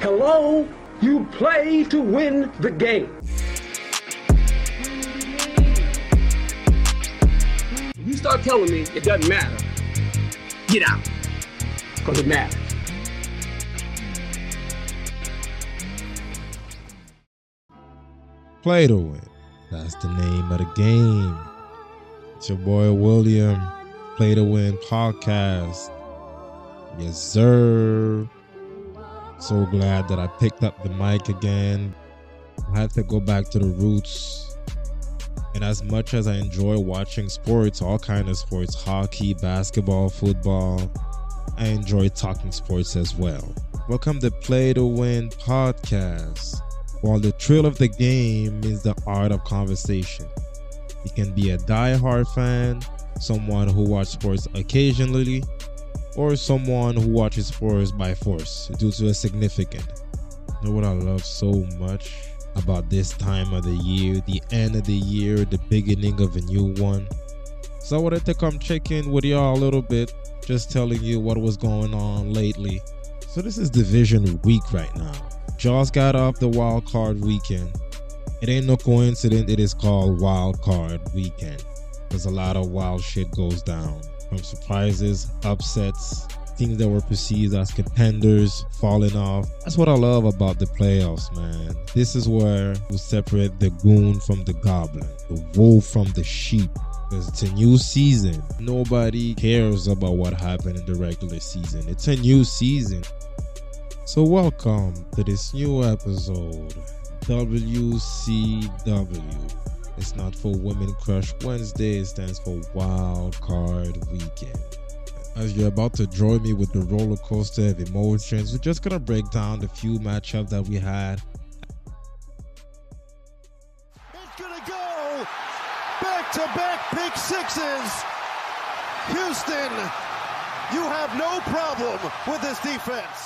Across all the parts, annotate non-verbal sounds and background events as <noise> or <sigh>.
Hello? You play to win the game. You start telling me it doesn't matter. Get out. Because it matters. Play to win. That's the name of the game. It's your boy Wyliam, Play to Win podcast. Yes, sir. So glad that I picked up the mic again. I had to go back to the roots. And as much as I enjoy watching sports, all kind of sports, hockey, basketball, football, I enjoy talking sports as well. Welcome to Play to Win podcast. While the thrill of the game is the art of conversation. You can be a die-hard fan, someone who watches sports occasionally, or someone who watches sports by force due to a significant. You know what I love so much about this time of the year, the end of the year, the beginning of a new one. So I wanted to come check in with y'all a little bit, just telling you what was going on lately. So this is division week right now. Jaws got off the wild card weekend. It ain't no coincidence it is called wild card weekend. Because a lot of wild shit goes down. From surprises, upsets, things that were perceived as contenders falling off. That's what I love about the playoffs, man. This is where we separate the goon from the goblin, the wolf from the sheep. Because it's a new season. Nobody cares about what happened in the regular season. It's a new season. So, welcome to this new episode WCW. It's not for Women Crush Wednesday, it stands for Wild Card Weekend. As you're about to join me with the roller coaster of emotions, we're just gonna break down the few matchups that we had. It's gonna go back to back pick sixes. Houston, you have no problem with this defense.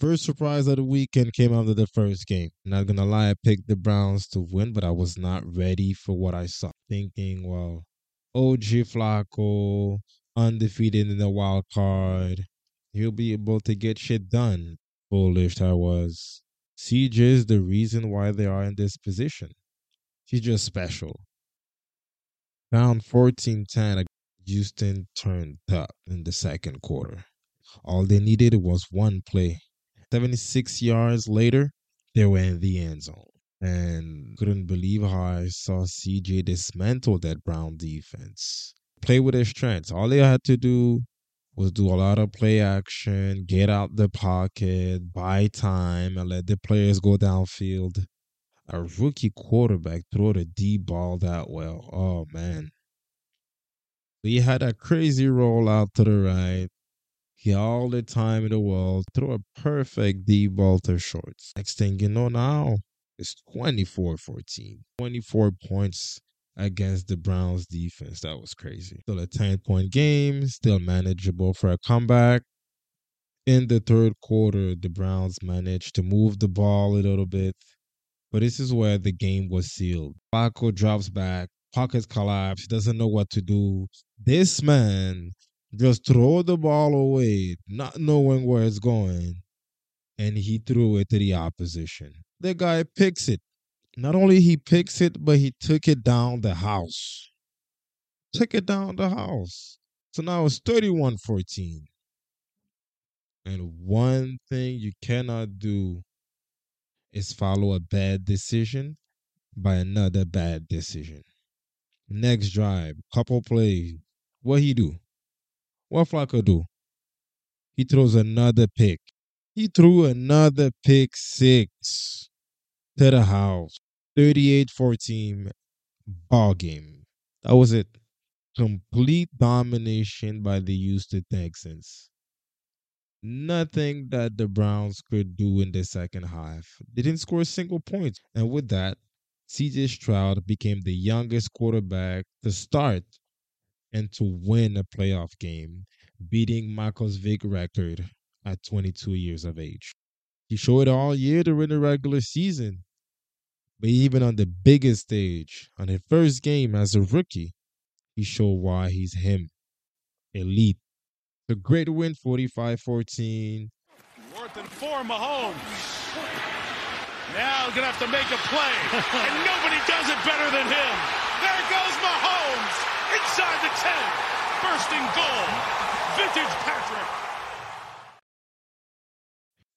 First surprise of the weekend came after the first game. Not gonna lie, I picked the Browns to win, but I was not ready for what I saw. Thinking, well, OG Flacco, undefeated in the wild card, he'll be able to get shit done. Foolish I was. CJ is the reason why they are in this position. He's just special. Down 14 10, Houston turned up in the second quarter. All they needed was one play 76 yards later, they were in the end zone. And couldn't believe how I saw CJ dismantle that Brown defense. Play with their strengths. All they had to do was do a lot of play action, get out the pocket, buy time, and let the players go downfield. A rookie quarterback throw the D ball that well. Oh man. We had a crazy roll out to the right. He all the time in the world throw a perfect D ball to Schultz. Next thing you know now, it's 24-14. 24 points against the Browns defense. That was crazy. Still a 10 point game, still manageable for a comeback. In the third quarter, the Browns managed to move the ball a little bit, but this is where the game was sealed. Flacco drops back, pockets collapse, doesn't know what to do. This man just throw the ball away, not knowing where it's going, and he threw it to the opposition. The guy picks it. Not only he picks it, but he took it down the house. Took it down the house. So now it's 31 14. And one thing you cannot do is follow a bad decision by another bad decision. Next drive, couple plays. What he do? What Flacco do? He throws another pick. He threw another pick six to the house. 38-14 ball game. That was it. Complete domination by the Houston Texans. Nothing that the Browns could do in the second half. They didn't score a single point. And with that, CJ Stroud became the youngest quarterback to start and to win a playoff game, beating Michael's Vick record at 22 years of age. He showed all year during the regular season, but even on the biggest stage, on his first game as a rookie, he showed why he's him. Elite. The great win 45 14. Fourth and four, Mahomes. Now gonna have to make a play, <laughs> and nobody does it better than him. There goes Mahomes inside the 10, bursting goal. Vintage Patrick.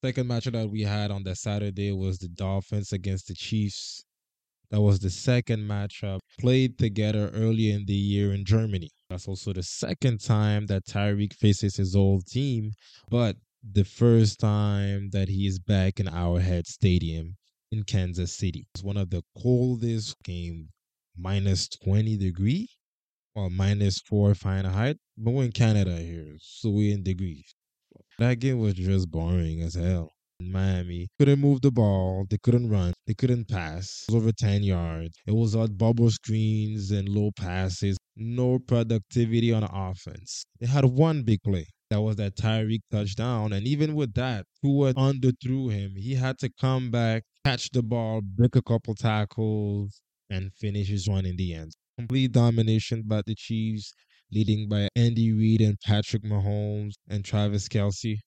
Second matchup that we had on that Saturday was the Dolphins against the Chiefs. That was the second matchup played together earlier in the year in Germany. That's also the second time that Tyreek faces his old team, but the first time that he is back in Arrowhead Stadium in Kansas City. It's one of the coldest game, minus 20 degree or minus 4 Fahrenheit. But we're in Canada here, so we're in degrees. That game was just boring as hell. Miami couldn't move the ball, they couldn't run, they couldn't pass. It was over 10 yards. It was all bubble screens and low passes, no productivity on offense. They had one big play. That was that Tyreek touchdown. And even with that, Tua underthrew him. He had to come back, catch the ball, break a couple tackles, and finish his run in the end. Complete domination by the Chiefs leading by Andy Reid and Patrick Mahomes and Travis Kelce.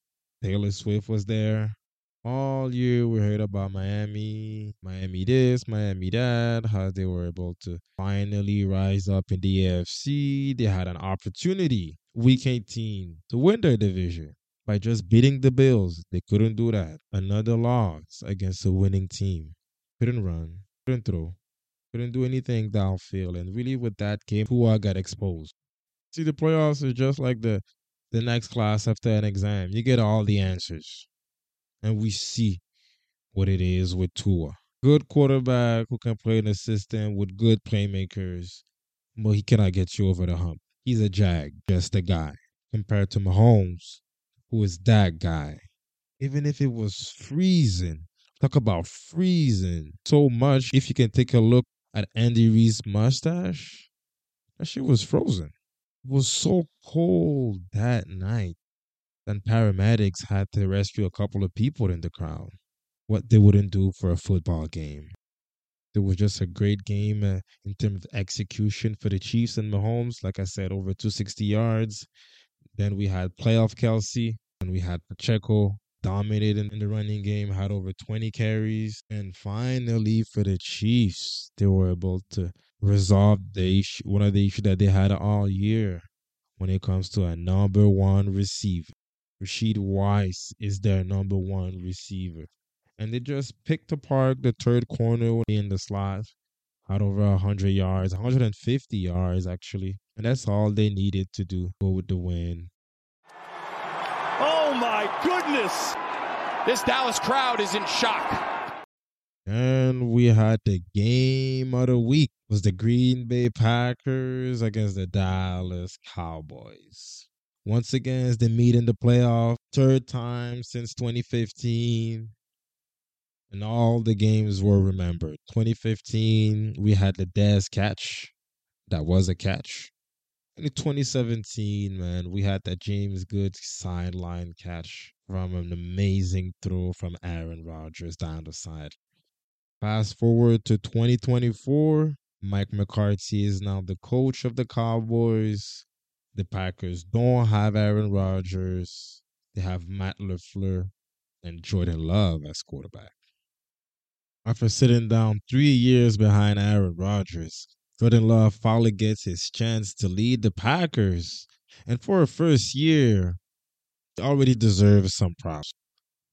Taylor Swift was there. All year we heard about Miami, Miami this, Miami that, how they were able to finally rise up in the AFC. They had an opportunity, week 18, to win their division by just beating the Bills. They couldn't do that. Another loss against a winning team. Couldn't run, couldn't throw, couldn't do anything downfield. And really, with that game, Tua got exposed. See, the playoffs is just like the the next class after an exam. You get all the answers, and we see what it is with Tua. Good quarterback who can play in a system with good playmakers, but he cannot get you over the hump. He's a jag, just a guy, compared to Mahomes, who is that guy. Even if it was freezing, talk about freezing so much. If you can take a look at Andy Reid's mustache, that shit was frozen. It was so cold that night. that paramedics had to rescue a couple of people in the crowd. What they wouldn't do for a football game. It was just a great game uh, in terms of execution for the Chiefs and Mahomes. Like I said, over 260 yards. Then we had playoff Kelce, and we had Pacheco dominated in the running game, had over 20 carries. And finally, for the Chiefs, they were able to resolve the issue, one of the issues that they had all year when it comes to a number one receiver. Rashee Rice is their number one receiver. And they just picked apart the third corner in the slot, had over 100 yards, 150 yards actually. And that's all they needed to do go with the win. My goodness! This Dallas crowd is in shock. And we had the game of the week it was the Green Bay Packers against the Dallas Cowboys. Once again, as the meet in the playoff, third time since 2015. And all the games were remembered. 2015, we had the Dez catch. That was a catch. In 2017, man, we had that Jared Cook sideline catch from an amazing throw from Aaron Rodgers down the side. Fast forward to 2024, Mike McCarthy is now the coach of the Cowboys. The Packers don't have Aaron Rodgers. They have Matt LaFleur and Jordan Love as quarterback. After sitting down three years behind Aaron Rodgers, Jordan Love finally gets his chance to lead the Packers. And for a first year, already deserves some props.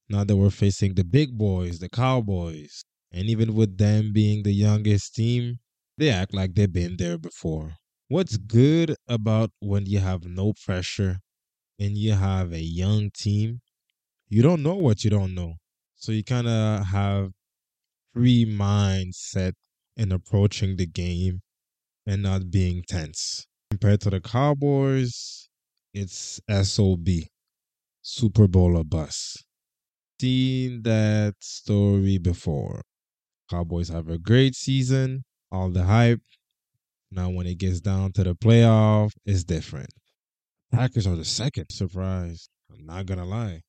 Now that we're facing the big boys, the Cowboys, and even with them being the youngest team, they act like they've been there before. What's good about when you have no pressure and you have a young team? You don't know what you don't know. So you kind of have free mindset in approaching the game and not being tense. Compared to the Cowboys, it's SOB, Super Bowl or bust. Seen that story before. Cowboys have a great season, all the hype. Now, when it gets down to the playoff, it's different. Packers are the second surprise. I'm not gonna lie.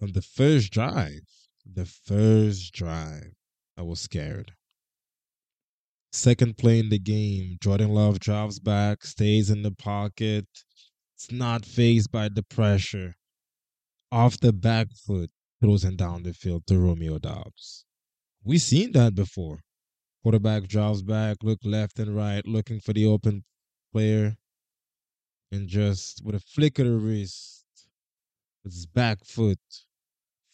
On the first drive, the first drive, I was scared. Second play in the game, Jordan Love drops back, stays in the pocket. It's not phased by the pressure. Off the back foot, throws him down the field to Romeo Doubs. We've seen that before. Quarterback drives back, look left and right, looking for the open player, and just with a flick of the wrist, his back foot,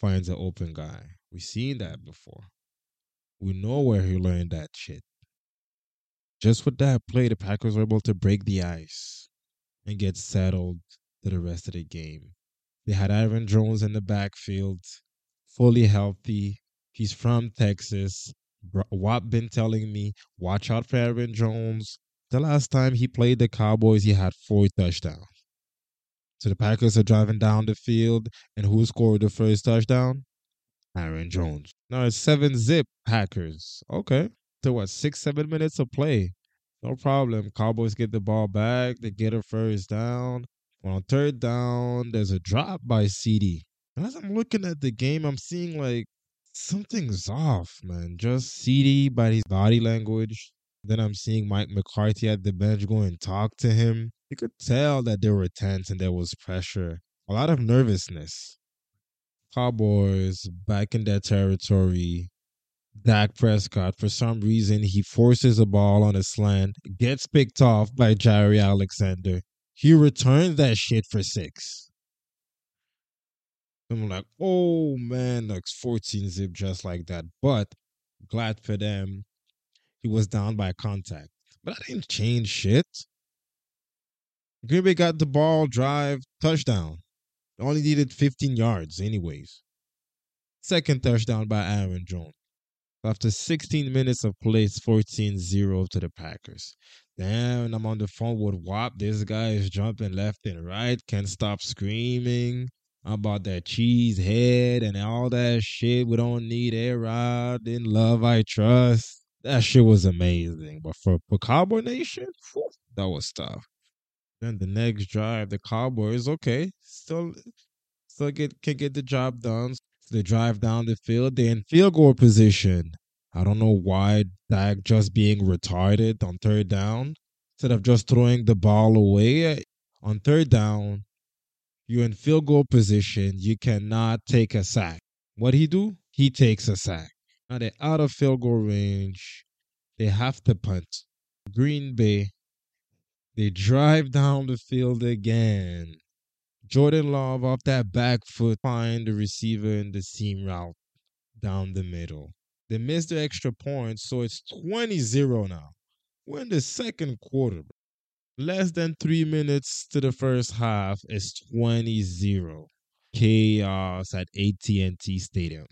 finds an open guy. We've seen that before. We know where he learned that shit. Just with that play, the Packers were able to break the ice and get settled to the rest of the game. They had Aaron Jones in the backfield, fully healthy. He's from Texas. Watt been telling me, watch out for Aaron Jones. The last time he played the Cowboys, he had four touchdowns. So the Packers are driving down the field, and who scored the first touchdown? Aaron Jones. Now it's seven zip Packers. Okay. So what, six, seven minutes of play. No problem. Cowboys get the ball back. They get a first down. On third down, there's a drop by CD. And as I'm looking at the game, I'm seeing like something's off, man. Just CD by his body language. Then I'm seeing Mike McCarthy at the bench go and talk to him. You could tell that they were tense and there was pressure, a lot of nervousness. Cowboys back in their territory. Dak Prescott, for some reason, he forces a ball on a slant, gets picked off by Jaire Alexander. He returned that shit for six. I'm like, oh man, like 14 zip just like that. But glad for them, he was down by contact. But I didn't change shit. Green Bay got the ball, drive, touchdown. Only needed 15 yards, anyways. Second touchdown by Aaron Jones. After 16 minutes of play, it's 14 0 to the Packers. Damn, I'm on the phone with WAP. This guy is jumping left and right, can't stop screaming about that cheese head and all that shit. We don't need A-Rod. In love, I trust. That shit was amazing. But for, for Cowboy Nation, whew, that was tough. Then the next drive, the Cowboys, okay, still still get can get the job done. So they drive down the field. They're in field goal position. I don't know why Dak just being retarded on third down instead of just throwing the ball away. Eh, on third down, you're in field goal position. You cannot take a sack. What he do? He takes a sack. Now they're out of field goal range. They have to punt. Green Bay. They drive down the field again. Jordan Love off that back foot find the receiver in the seam route down the middle. They missed the extra point, so it's 20-0 now. We're in the second quarter. Less than three minutes to the first half is 20-0. Chaos at AT&T Stadium.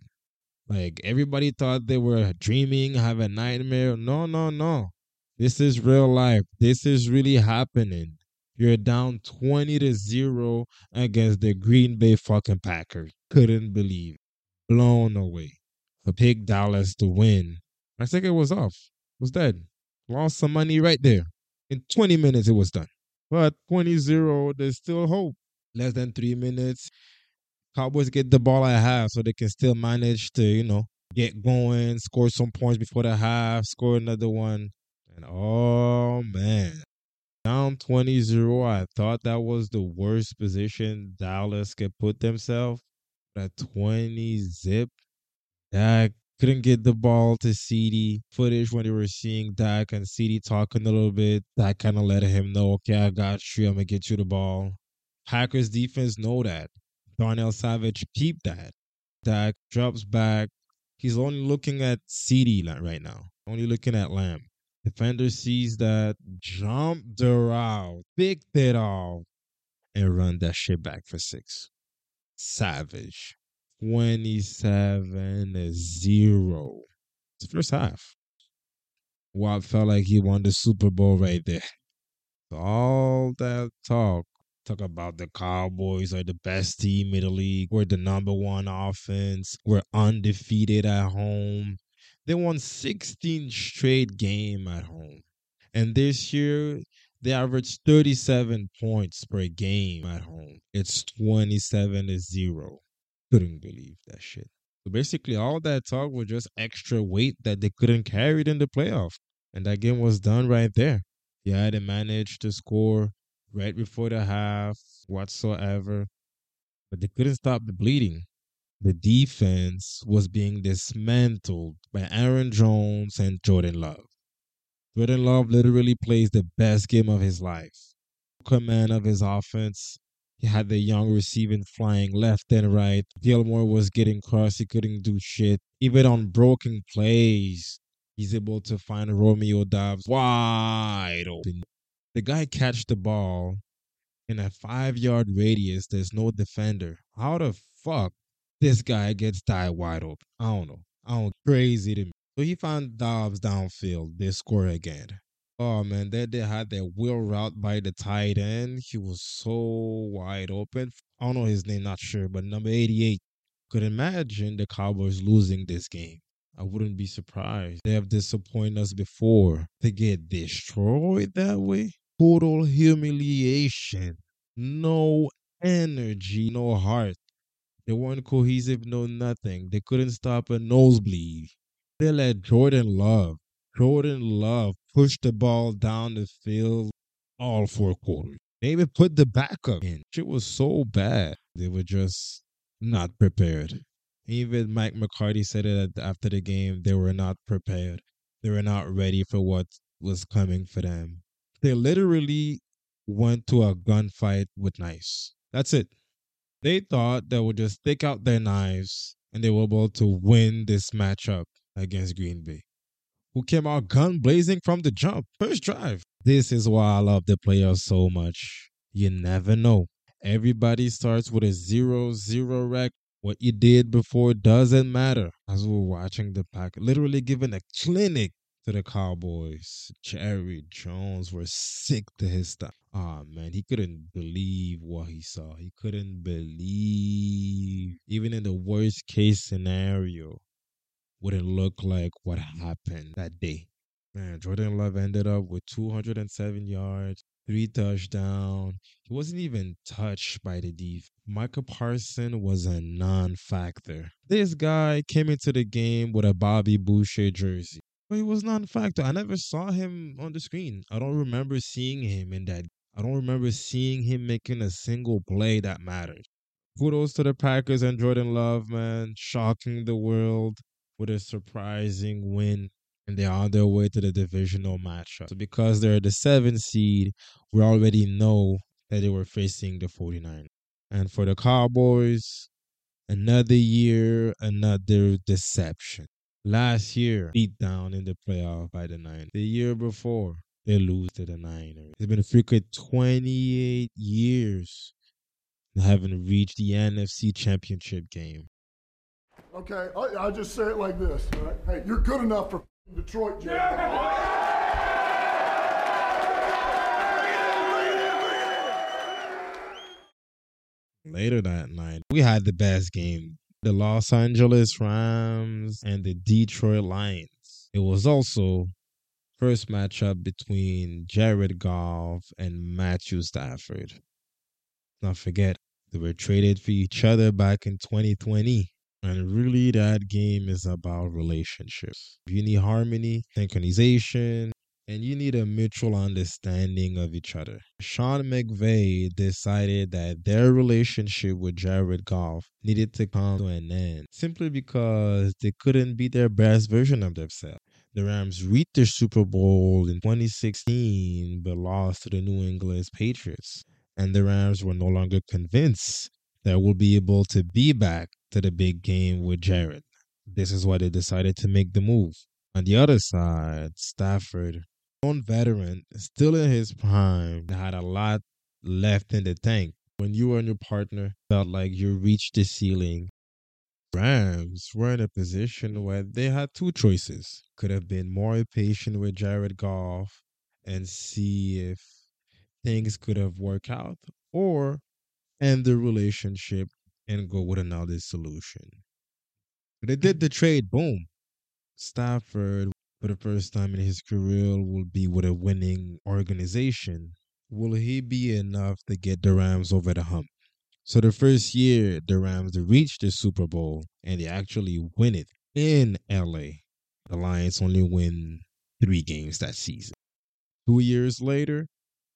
Like everybody thought they were dreaming, have a nightmare. No, no, no. This is real life. This is really happening. You're down 20 to 0 against the Green Bay fucking Packers. Couldn't believe. Blown away. To pick Dallas to win. My ticket was off. Was dead. Lost some money right there. In 20 minutes, it was done. But 20 0, there's still hope. Less than three minutes. Cowboys get the ball at half so they can still manage to, you know, get going, score some points before the half, score another one. And oh man, down 20-0. I thought that was the worst position Dallas could put themselves. At 20 zip, Dak couldn't get the ball to CD. Footage when they were seeing Dak and CD talking a little bit, that kind of let him know, okay, I got you. I'm gonna get you the ball. Packers defense know that. Darnell Savage keep that. Dak drops back. He's only looking at CD right now. Only looking at Lamb. Defender sees that, jump the route, picked it off, and run that shit back for six. Savage. 27 0. It's the first half. Watt felt like he won the Super Bowl right there. All that talk, talk about the Cowboys are the best team in the league. We're the number one offense. We're undefeated at home. They won 16 straight game at home. And this year, they averaged 37 points per game at home. It's 27 to 0. Couldn't believe that shit. So basically, all that talk was just extra weight that they couldn't carry in the playoff. And that game was done right there. Yeah, they managed to score right before the half whatsoever. But they couldn't stop the bleeding. The defense was being dismantled by Aaron Jones and Jordan Love. Jordan Love literally plays the best game of his life. Command of his offense. He had the young receiving flying left and right. Gilmore was getting crossed. He couldn't do shit. Even on broken plays, he's able to find Romeo Doubs wide open. The guy catch the ball in a five yard radius. There's no defender. How the fuck this guy gets die wide open? I don't know. I don't crazy to me. So he found Doubs downfield. They score again. Oh man, they, they had that wheel route by the tight end. He was so wide open. I don't know his name, not sure, but number 88. Could imagine the Cowboys losing this game. I wouldn't be surprised. They have disappointed us before. To get destroyed that way, total humiliation. No energy, no heart. They weren't cohesive, no nothing. They couldn't stop a nosebleed. They let Jordan Love, Jordan Love push the ball down the field all four quarters. They even put the backup in. It was so bad. They were just not prepared. Even Mike McCarthy said it after the game. They were not prepared. They were not ready for what was coming for them. They literally went to a gunfight with knives. That's it. They thought they would just stick out their knives and they were able to win this matchup against Green Bay, who came out gun blazing from the jump, first drive. This is why I love the playoffs so much. You never know. Everybody starts with a zero zero rec. What you did before doesn't matter. As we we're watching the pack, literally giving a clinic to the Cowboys. Jerry Jones was sick to his stomach. Ah oh, man, he couldn't believe what he saw. He couldn't believe, even in the worst case scenario, wouldn't look like what happened that day. Man, Jordan Love ended up with 207 yards, three touchdowns. He wasn't even touched by the deep. Micah Parson was a non-factor. This guy came into the game with a Bobby Boucher jersey. But he was not non-factor. I never saw him on the screen. I don't remember seeing him in that. I don't remember seeing him making a single play that mattered. Kudos to the Packers and Jordan Love, man. Shocking the world with a surprising win and they're on their way to the divisional matchup. So because they're the seventh seed, we already know that they were facing the 49. And for the Cowboys, another year, another deception. Last year, beat down in the playoff by the Niners. The year before, they lose to the Niners. It's been a freaking 28 years haven't reached the NFC Championship game. Okay, I, I just say it like this. Right? Hey, you're good enough for Detroit, Jay. Later that night, we had the best game. The Los Angeles Rams and the Detroit Lions. It was also first matchup between Jared Goff and Matthew Stafford. Not forget, they were traded for each other back in 2020. And really, that game is about relationships. You need harmony, synchronization, and you need a mutual understanding of each other. Sean McVay decided that their relationship with Jared Goff needed to come to an end simply because they couldn't be their best version of themselves. The Rams reached their Super Bowl in 2016 but lost to the New England Patriots. And the Rams were no longer convinced that we'll be able to be back to the big game with Jared. This is why they decided to make the move. On the other side, Stafford, own veteran, still in his prime, had a lot left in the tank. When you and your partner felt like you reached the ceiling, Rams were in a position where they had two choices. Could have been more patient with Jared Goff and see if things could have worked out, or end the relationship and go with another solution. But They did the trade, boom. Stafford, for the first time in his career, will be with a winning organization. Will he be enough to get the Rams over the hump? So the first year, the Rams reached the Super Bowl and they actually win it in LA. The Lions only win three games that season. Two years later,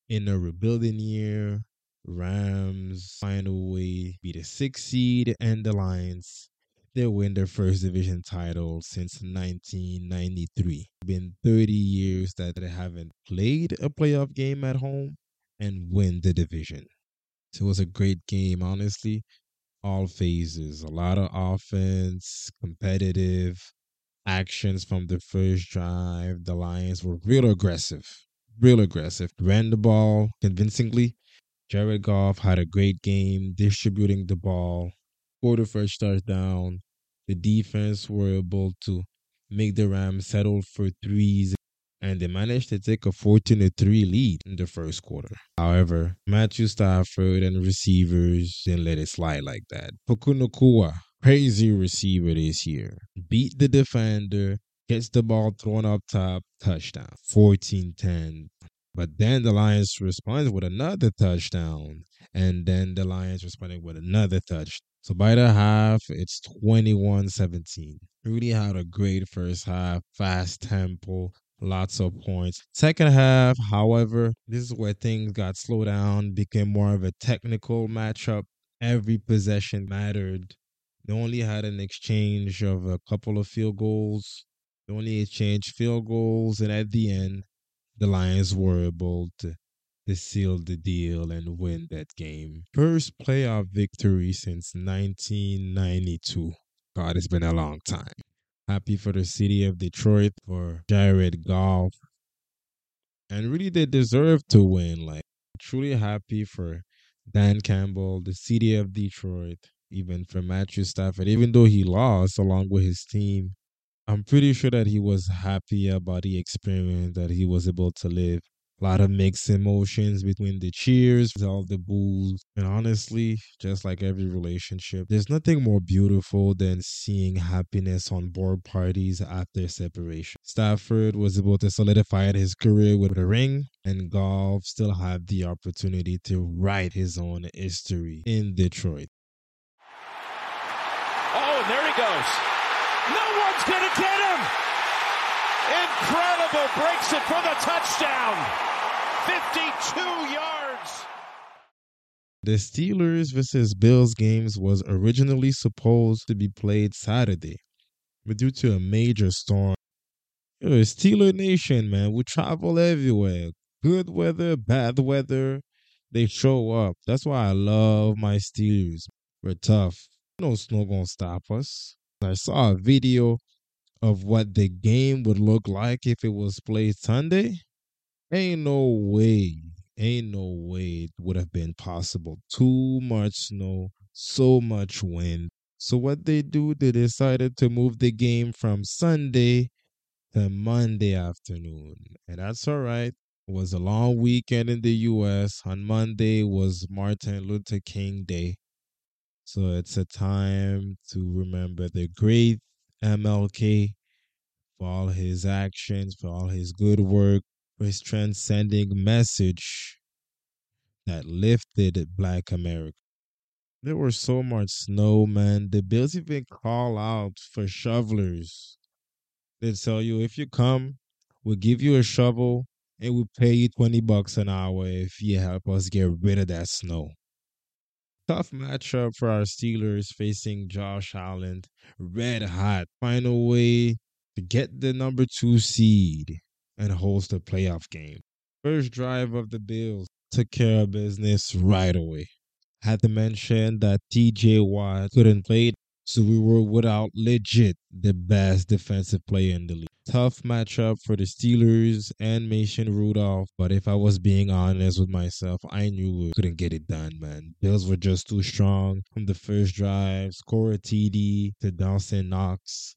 in a rebuilding year, Rams find a way beat the six seed and the Lions they win their first division title since 1993. Been 30 years that they haven't played a playoff game at home and win the division. So it was a great game, honestly. All phases, a lot of offense, competitive actions from the first drive. The Lions were real aggressive, real aggressive. Ran the ball convincingly. Jared Goff had a great game distributing the ball, scored the first touchdown. The defense were able to make the Rams settle for threes and they managed to take a 14 to 3 lead in the first quarter. However, Matthew Stafford and receivers didn't let it slide like that. Puka Nacua, crazy receiver this year, beat the defender, gets the ball thrown up top, touchdown, 14 10. But then the Lions responded with another touchdown. And then the Lions responded with another touch. So by the half, it's 21 17. Rudy had a great first half, fast tempo, lots of points. Second half, however, this is where things got slowed down, became more of a technical matchup. Every possession mattered. They only had an exchange of a couple of field goals. They only exchanged field goals, and at the end, the Lions were able to, to seal the deal and win mm-hmm. that game. First playoff victory since 1992. God, it's been a long time. Happy for the city of Detroit for Jared Goff. And really, they deserve to win. Like, truly happy for Dan Campbell, the city of Detroit, even for Matthew Stafford, even though he lost along with his team. I'm pretty sure that he was happy about the experience that he was able to live. Lot of mixed emotions between the cheers, all the boos. And honestly, just like every relationship, there's nothing more beautiful than seeing happiness on board parties after separation. Stafford was able to solidify his career with a ring, and Goff still had the opportunity to write his own history in Detroit. Oh, and there he goes. No one's going to get him. Incredible. Breaks it for the touchdown. 52 yards. The Steelers versus Bills games was originally supposed to be played Saturday, but due to a major storm, know, Steeler Nation, man, we travel everywhere. Good weather, bad weather, they show up. That's why I love my Steelers. We're tough. No snow gonna stop us. I saw a video of what the game would look like if it was played Sunday. Ain't no way. Ain't no way it would have been possible. Too much snow, so much wind. So what they do, they decided to move the game from Sunday to Monday afternoon. And that's all right. It was a long weekend in the US. On Monday was Martin Luther King Day. So it's a time to remember the great MLK for all his actions, for all his good work, for his transcending message that lifted Black America. There was so much snow, man. The Bills even call out for shovelers. They tell you if you come, we'll give you a shovel and we'll pay you 20 bucks an hour if you help us get rid of that snow. Tough matchup for our Steelers facing Josh Allen. Red hot. Find a way to get the number two seed and host a playoff game. First drive of the Bills took care of business right away. Had to mention that TJ Watt couldn't play, so we were without legit the best defensive player in the league. Tough matchup for the Steelers and Mason Rudolph, but if I was being honest with myself, I knew we couldn't get it done, man. Bills were just too strong from the first drive. Score a TD to Dawson Knox.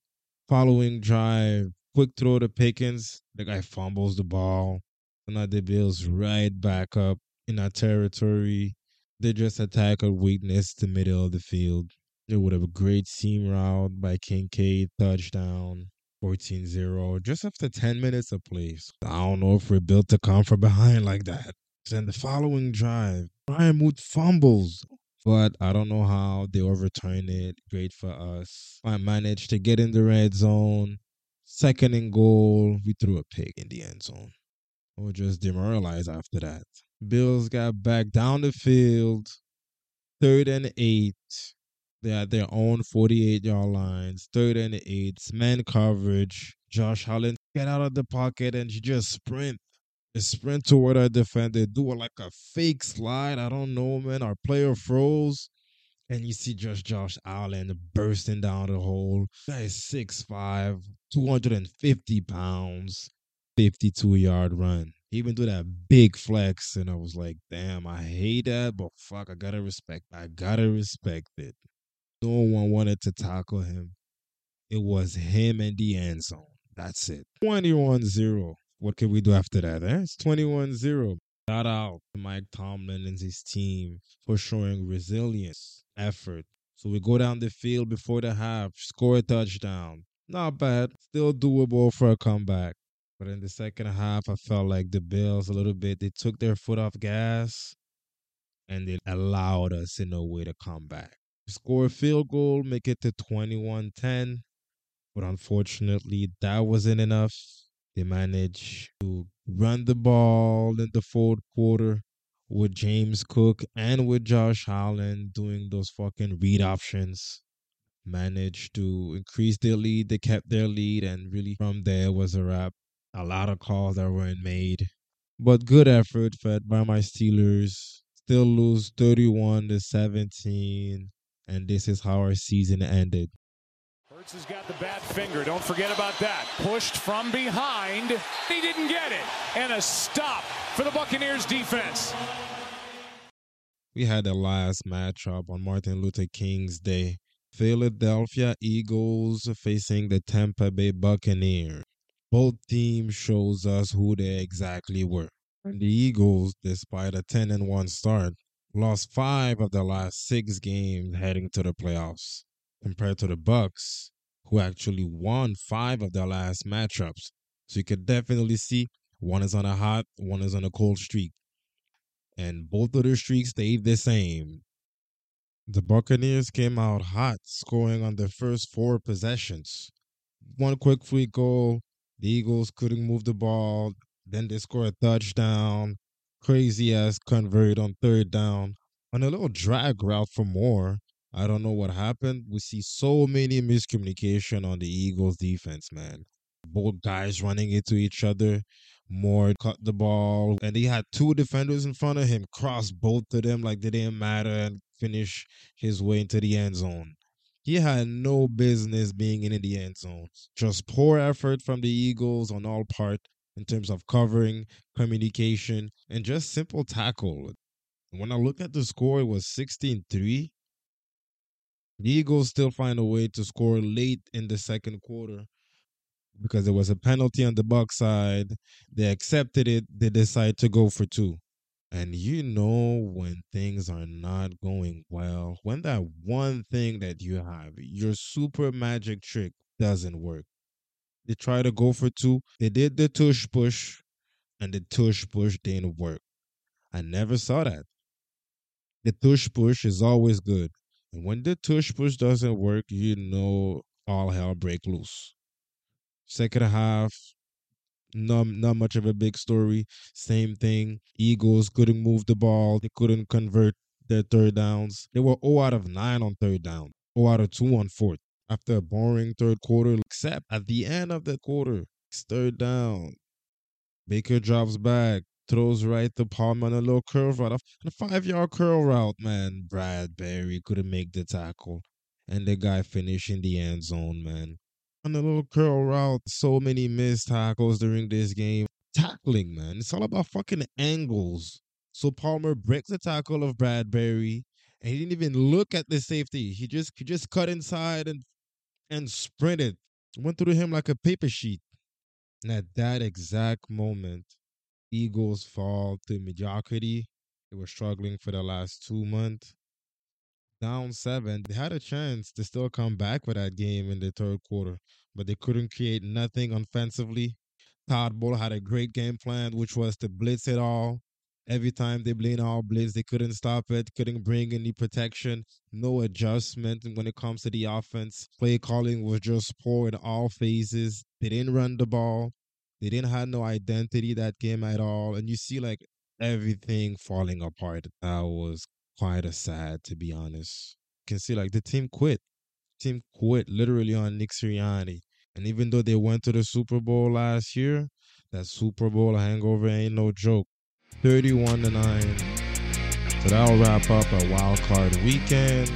Following drive, quick throw to Pickens. The guy fumbles the ball. And now the Bills right back up in our territory. They just attack a weakness the middle of the field. It would have a great seam route by Kincaid, touchdown, 14-0, just after 10 minutes of plays. I don't know if we're built to come from <laughs> behind like that. Then the following drive, Ryan Moot fumbles. But I don't know how they overturn it. Great for us. I managed to get in the red zone. Second and goal, we threw a pig in the end zone. Were just demoralized after that. Bills got back down the field. Third and eight. They had their own 48 yard lines, third and eight, man coverage. Josh Allen get out of the pocket and just sprint. A sprint toward our defender, do like a fake slide. I don't know, man. Our player froze. And you see just Josh Allen bursting down the hole. Guy is 6'5, 250 pounds, 52 yard run. He even do that big flex. And I was like, damn, I hate that, but fuck, I gotta respect. I gotta respect it. No one wanted to tackle him. It was him and the end zone. That's it. 21 0. What can we do after that? Eh? It's 21 0. Shout out to Mike Tomlin and his team for showing resilience, effort. So we go down the field before the half, score a touchdown. Not bad. Still doable for a comeback. But in the second half, I felt like the Bills a little bit, they took their foot off gas and they allowed us in a way to come back. Score a field goal, make it to 21 10. But unfortunately, that wasn't enough. They managed to run the ball in the fourth quarter with James Cook and with Josh Allen doing those fucking read options. Managed to increase their lead. They kept their lead, and really from there was a wrap. A lot of calls that weren't made. But good effort fed by my Steelers. Still lose 31 to 17. And this is how our season ended. Hurts has got the bad finger. Don't forget about that. Pushed from behind. He didn't get it. And a stop for the Buccaneers defense. We had the last matchup on Martin Luther King's Day. Philadelphia Eagles facing the Tampa Bay Buccaneers. Both teams shows us who they exactly were. And the Eagles, despite a 10 and 1 start, lost 5 of the last 6 games heading to the playoffs compared to the Bucks, who actually won 5 of their last matchups. So you could definitely see one is on a hot, one is on a cold streak. And both of their streaks stayed the same. The Buccaneers came out hot, scoring on their first four possessions. One quick free goal. The Eagles couldn't move the ball. Then they score a touchdown. Crazy ass convert on third down. On a little drag route for Moore. I don't know what happened. We see so many miscommunication on the Eagles defense, man. Both guys running into each other. Moore cut the ball, and he had two defenders in front of him, cross both of them like they didn't matter, and finish his way into the end zone. He had no business being in the end zone. Just poor effort from the Eagles on all part in terms of covering, communication, and just simple tackle. When I look at the score, it was 16 3. The Eagles still find a way to score late in the second quarter because there was a penalty on the Buck side. They accepted it. They decide to go for two. And you know when things are not going well, when that one thing that you have, your super magic trick doesn't work. They try to go for two. They did the tush push, and the tush push didn't work. I never saw that. The tush push is always good. When the tush push doesn't work, you know all hell break loose. Second half, not, not much of a big story. Same thing. Eagles couldn't move the ball. They couldn't convert their third downs. They were 0 out of 9 on third down, 0 out of 2 on fourth. After a boring third quarter, except at the end of the quarter, third down. Baker drops back, throws right to Palmer on a little curl route. On a five yard curl route, man. Bradberry couldn't make the tackle. And the guy finished in the end zone, man on the little curl route, so many missed tackles during this game. Tackling, man. It's all about fucking angles. So Palmer breaks the tackle of Bradberry, and he didn't even look at the safety. He just he just cut inside and and sprinted. Went through him like a paper sheet. And at that exact moment, Eagles fall to mediocrity. They were struggling for the last two months down seven, they had a chance to still come back for that game in the third quarter, but they couldn't create nothing offensively. Todd Bowles had a great game plan, which was to blitz it all. Every time they blame all blitz, they couldn't stop it, couldn't bring any protection, no adjustment when it comes to the offense. Play calling was just poor in all phases. They didn't run the ball. They didn't have no identity that game at all. And you see like everything falling apart. That was quite a sad, to be honest. You can see like the team quit. Team quit literally on Nick Sirianni. And even though they went to the Super Bowl last year, that Super Bowl hangover ain't no joke. 31 to 9. So that'll wrap up a wild card weekend.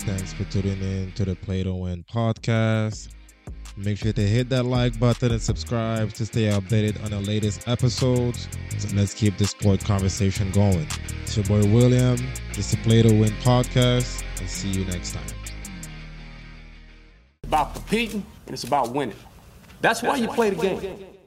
Thanks for tuning in to the Play to Win podcast. Make sure to hit that like button and subscribe to stay updated on the latest episodes. So let's keep this sport conversation going. It's your boy Wyliam. It's the Play to Win podcast. And see you next time. About competing and it's about winning. That's why you play the game.